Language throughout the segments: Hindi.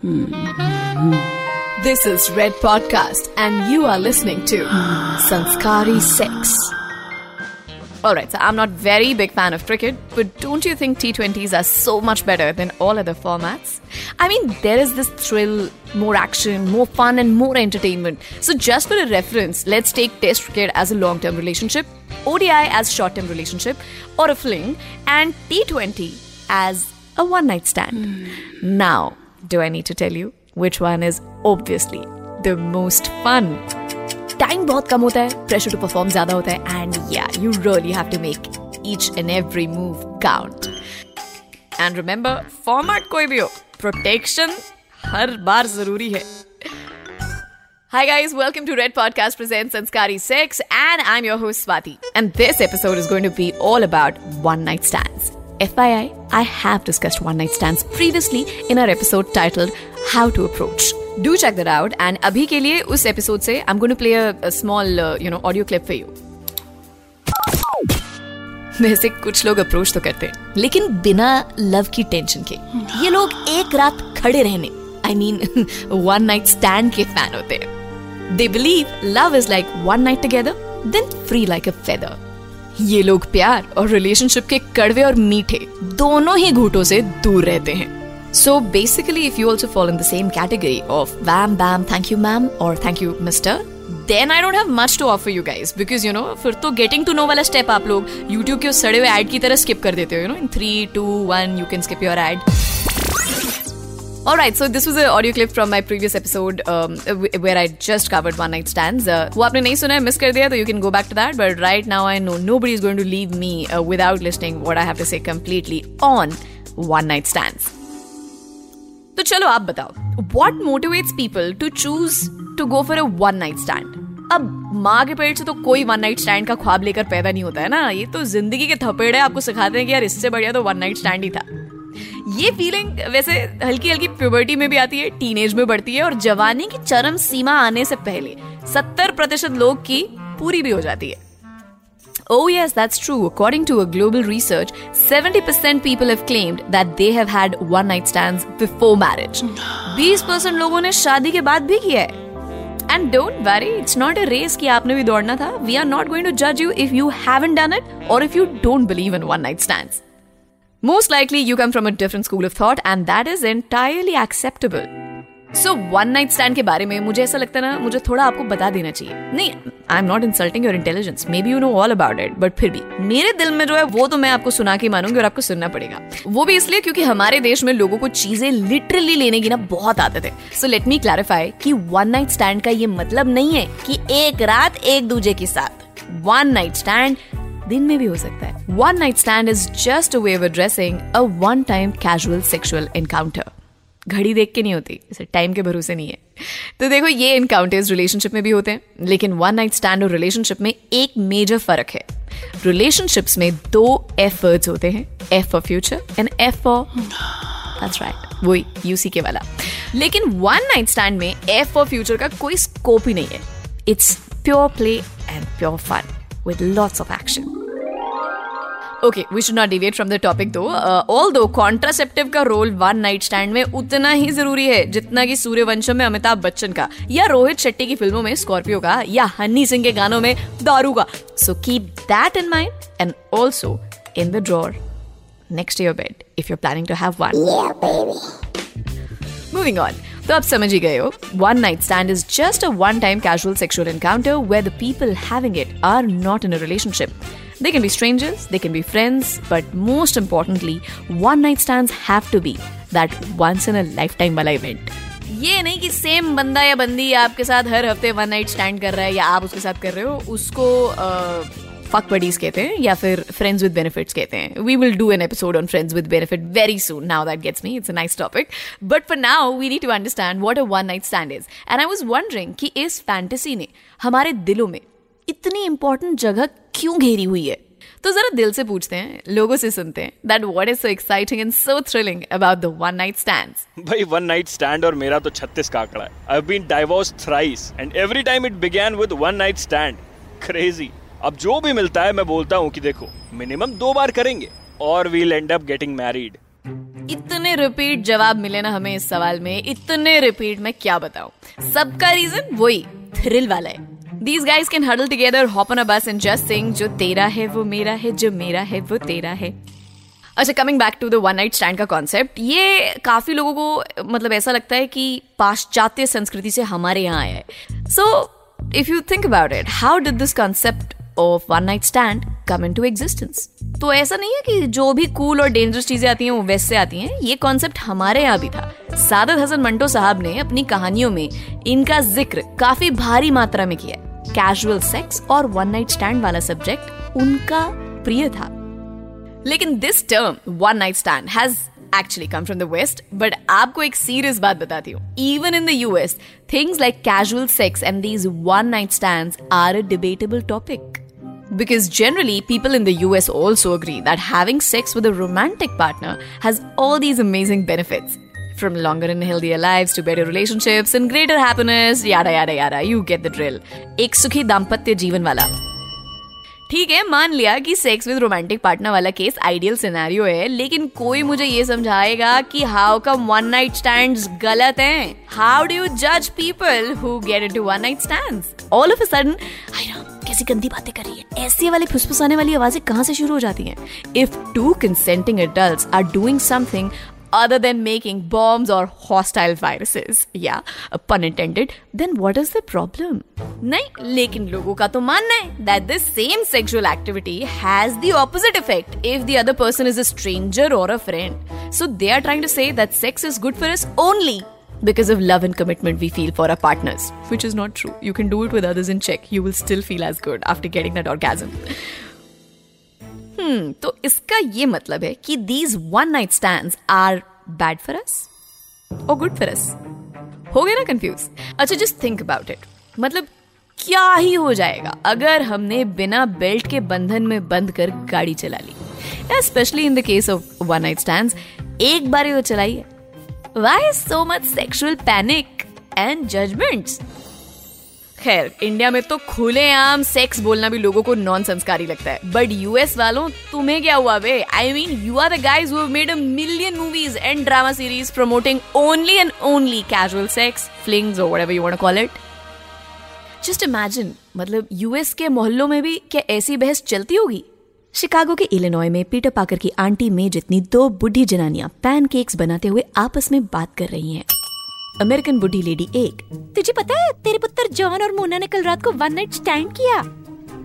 This is Red Podcast, and you are listening to Sanskari Sex. Alright, so I'm not very big fan of cricket, but don't you think T20s are so much better than all other formats? I mean, there is this thrill, more action, more fun, and more entertainment. So just for a reference, let's take Test cricket as a long-term relationship, ODI as short-term relationship, or a fling, and T20 as a one-night stand. Now, do I need to tell you which one is obviously the most fun? Time बहुत कम होता है प्रेशर टू परफॉर्म ज्यादा होता है एंड या you really have to make each and every move count and remember format कोई भी हो प्रोटेक्शन हर बार जरूरी है Hi guys, welcome to Red Podcast presents Sanskari Sex and I'm your host Swati. And this episode is going to be all about one night stands. FYI, I have discussed one night stands previously in our episode titled How to Approach. Do check that out and अभी के लिए उस episode से I'm going to play a, a small uh, you know audio clip for you. वैसे कुछ लोग अप्रोच तो करते हैं लेकिन बिना लव की टेंशन के ये लोग एक रात खड़े रहने I mean one night stand के फैन होते हैं they believe love is like one night together then free like a feather ये लोग प्यार और रिलेशनशिप के कड़वे और मीठे दोनों ही घूटों से दूर रहते हैं। So basically if you also follow in the same category of wham bam thank you ma'am और thank you mister then I don't have much to offer you guys because you know फिर तो गेटिंग टू नो वाला स्टेप आप लोग यूट्यूब के उस सड़े हुए एड की तरह स्किप कर देते हो you know in three two one you can skip your ad Alright, so this was an audio clip from my previous episode um, where I just covered one night stands. Uh, वो आपने नहीं सुना है मिस कर दिया तो you can go back to that. But right now I know nobody is going to leave me uh, without listening what I have to say completely on one night stands. तो चलो आप बताओ what motivates people to choose to go for a one night stand? अब माँ के पेट से तो कोई वन नाइट स्टैंड का ख्वाब लेकर पैदा नहीं होता है ना ये तो ज़िंदगी के थपेड़े आपको सिखाते हैं कि यार इससे बढ़िया तो वन नाइट स्टैंड ही था ये फीलिंग वैसे हल्की हल्की प्यूबर्टी में भी आती है टीनेज में बढ़ती है और जवानी की चरम सीमा आने से पहले सत्तर प्रतिशत लोग की पूरी भी हो जाती है Oh, yes, that's true. According to a global research, 70% people have claimed that they have had one night stands before marriage. 20% लोगों ने शादी के बाद भी किया है and don't worry it's not a race कि आपने भी दौड़ना था आर नॉट गोइंग टू जज you if you haven't done it और if you don't believe in one night stands Most likely, you come from a different school of thought, and that is entirely acceptable. So one night stand के बारे में मुझे ऐसा लगता है ना मुझे थोड़ा आपको बता देना चाहिए। नहीं I am not insulting your intelligence maybe you know all about it but फिर भी मेरे दिल में जो है वो तो मैं आपको सुना के मानूँगी और आपको सुनना पड़ेगा। वो भी इसलिए क्योंकि हमारे देश में लोगों को चीज़ें लिटरली लेने की ना बहुत आदत है। सो लेट मी क्लैरिफाई कि वन नाइट स्टैंड का ये मतलब नहीं है कि एक रात एक दूजे के साथ। वन नाइट स्टैंड दिन में भी हो सकता है। One night stand is just a way of addressing a one time casual sexual encounter घड़ी देख के नहीं होती, इसे टाइम के भरोसे नहीं है। तो देखो, ये इनकाउंटर्स रिलेशनशिप में भी होते हैं, लेकिन वन नाइट स्टैंड और रिलेशनशिप में एक मेजर फ़र्क है। रिलेशनशिप्स में दो एफ़ वर्ड्स होते हैं F for future and F for that's right वही यूसी के वाला। लेकिन वन नाइट स्टैंड में एफ़ फॉर फ्यूचर का कोई स्कोप ही नहीं है। It's pure play and pure fun with lots of action. Okay, we should not deviate from the topic though. Uh, although contraceptive का रोल वन नाइट स्टैंड में उतना ही ज़रूरी है जितना कि सूर्यवंशम में अमिताभ बच्चन का या रोहित शेट्टी की फ़िल्मों में स्कॉर्पियो का या हनी सिंह के गानों में दारू का। So keep that in mind and also in the drawer next your bed if you planning to have one moving on तो आप समझ ही गए हो one night stand is just a one time casual sexual encounter where the people having it are not in a relationship They can be strangers, they can be friends, but most importantly, one night stands have to be that once in a lifetime वाला event. ये नहीं कि सेम बंदा या बंदी आपके साथ हर हफ़्ते वन नाइट स्टैंड कर रहा है या आप उसके साथ कर रहे हो उसको फक बडीज कहते हैं या फिर फ्रेंड्स विद बेनिफिट्स कहते हैं। We will do an episode on friends with benefit very soon now that gets me it's a nice topic but for now we need to understand what a one night stand is and I was wondering कि इस फैंटेसी ने हमारे दिलों में इतनी इंपॉर्टेंट जगह क्यों घेरी हुई है? तो जरा दिल से पूछते हैं लोगों से सुनते हैं that what is so exciting and so thrilling about the one night stands भाई वन नाइट स्टैंड और मेरा तो 36 का आंकड़ा है। I have been divorce thrice and every time it began with one night stand crazy अब जो भी मिलता है मैं बोलता हूँ कि देखो मिनिमम दो बार करेंगे और we'll end up getting married इतने रिपीट जवाब मिले ना हमें इस सवाल में इतने रिपीट में क्या बताऊँ? सबका रीजन वही थ्रिल वाला है। These guys can huddle together, hop on a bus and just sing जो तेरा है वो मेरा है जो मेरा है वो तेरा है अच्छा coming back to the one night stand का कॉन्सेप्ट ये काफ़ी लोगों को मतलब ऐसा लगता है कि पाश्चात्य संस्कृति से हमारे यहाँ आया है। So if you think about it how did this concept of one night stand come into existence तो ऐसा नहीं है कि जो भी कूल और डेंजरस चीज़ें आती हैं वो वैसे आती हैं। ये कॉन्सेप्ट हमारे यहाँ भी था। सादत हसन मंटो साहब ने अपनी कहानियों में इनका ज़िक्र काफ़ी भारी मात्रा में किया कैजुअल सेक्स और वन नाइट स्टैंड वाला सब्जेक्ट उनका प्रिय था। लेकिन this term one night stand has actually come from the west but आपको एक सीरियस बात बताती हूँ। Even in the US things like casual sex and these one night stand are a debatable topic Because generally, people in the US also agree that having sex with a romantic partner has all these amazing benefits. From longer and healthier lives to better relationships and greater happiness, yada yada yada, you get the drill. एक सुखी दाम्पत्य जीवन वाला। ठीक है मान लिया कि सेक्स विद रोमांटिक पार्टनर वाला केस आइडियल सिनेरियो है लेकिन कोई मुझे ये समझाएगा कि how come one night stand गलत हैं? हाउ डू यू जज people who get into one night stands all of a sudden हाय राम कैसी गंदी बातें कर रही है? ऐसी वाली फुसफुसाने वाली आवाज़ें कहाँ से शुरू हो जाती हैं? If two consenting adults are doing something other than making bombs or hostile viruses yeah uh, pun intended then what is the problem nahi lekin logo ka to that this same sexual activity has the opposite effect if the other person is a stranger or a friend so they are trying to say that sex is good for us only because of love and commitment we feel for our partners, which is not true. You can do it with others in check. You will still feel as good after getting that orgasm. Hmm तो इसका ये मतलब है कि these one night stand are bad for us और गुड फॉर अस हो गया ना कंफ्यूज अच्छा जस्ट थिंक अबाउट इट मतलब क्या ही हो जाएगा अगर हमने बिना बेल्ट के बंधन में बंद कर गाड़ी चला ली? Specially in the case of one night stand एक बार तो चलाइए why so much sexual panic and judgments खैर इंडिया में तो खुलेआम सेक्स बोलना भी लोगों को नॉन संस्कारी लगता है। बट यूएस वालों, तुम्हें क्या हुआ बे I mean you are the guys who made a million movies and drama series promoting only and only casual sex flings और whatever you want to call it just imagine मतलब यूएस के मोहल्लों में भी क्या ऐसी बहस चलती होगी? शिकागो के इलेनॉय में पीटर पाकर की आंटी में जितनी दो बुढ़ी जनानियाँ पैनकेक्स बनाते हुए आपस में बात कर रही हैं। अमेरिकन बुढ़ी लेडी एक। तुझे पता है तेरे पुत्र जॉन और मोना ने कल रात को वन नाइट स्टैंड किया।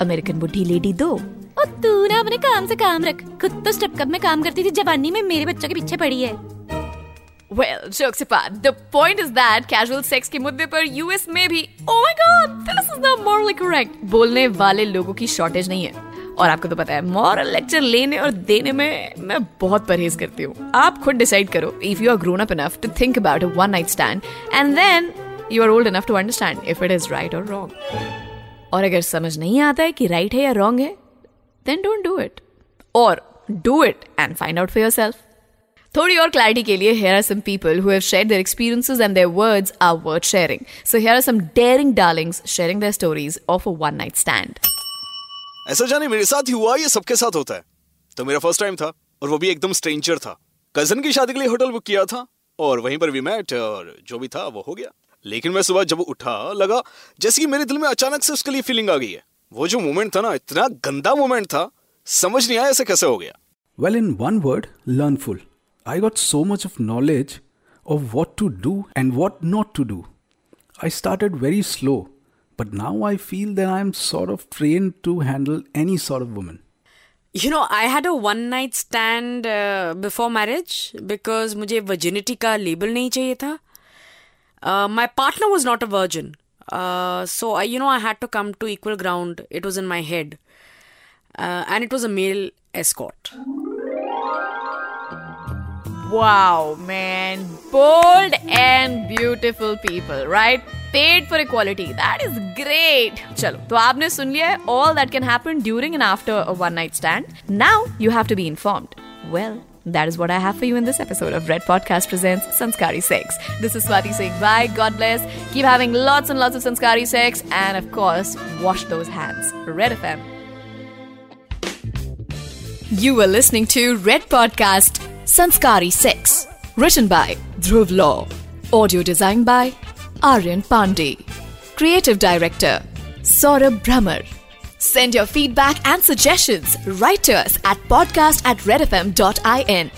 अमेरिकन बुढ़ी लेडी दो। और तू ना अपने काम से काम रख। खुद तो स्टेप कप में काम करती थी जवानी में मेरे बच्चों के पीछे पड़ी है। Well, jokes apart, the point is that casual sex के मुद्दे पर यूएस में भी oh my god, this is not morally correct बोलने वाले लोगों की शॉर्टेज नहीं है। और आपको तो पता है मॉरल लेक्चर लेने और देने में मैं बहुत परहेज करती हूँ आप खुद डिसाइड करो if you are grown up enough to think about one night stand and then you are old enough to understand if it is right और रॉन्ग और अगर समझ नहीं आता है कि राइट है या रॉन्ग है देन डोंट डू इट और do it and find out for yourself थोड़ी और क्लैरिटी के लिए here are some people who have shared their experiences and their words are worth sharing. So here are some daring darlings sharing their stories of a one night stand. ऐसा जाने मेरे साथ ही हुआ, ये सबके साथ होता है। तो मेरा फ़र्स्ट टाइम था, और वो भी एकदम स्ट्रेंजर था। कज़न की शादी के लिए होटल बुक किया था, और वहीं पर भी मैट और जो भी था, वो हो गया। लेकिन मैं सुबह जब उठा, लगा जैसे कि मेरे दिल में अचानक से उसके लिए फीलिंग आ गई है। वो जो मोमेंट था ना, इतना गंदा मोमेंट था, समझ नहीं आया ऐसे कैसे हो गया। Well in one word learnful I got so much of knowledge of what to do and what not to do I started very slow But now I feel that I'm sort of trained to handle any sort of woman. You know, I had a one night stand uh, before marriage because मुझे virginity का label नहीं चाहिए था. Uh, my partner was not a virgin. Uh, so, I, you know, I had to come to equal ground. It was in my head. Uh, and it was a male escort. Wow, man. Bold and beautiful people, right? Paid for equality. That is great. चलो तो आपने सुन लिया है all that can happen during and after a one night stand. Now you have to be informed. Well, that is what I have for you in this episode of Red Podcast Presents Sanskari Sex. This is Swati saying bye. God bless. Keep having lots and lots of Sanskari sex. And of course, wash those hands. Red FM. You were listening to Red Podcast Sanskari Sex. Written by Dhruv Law. Audio designed by Aryan Pandey. Creative Director Saurabh Brahmer. Send your feedback and suggestions right to us at podcast at redfm.in.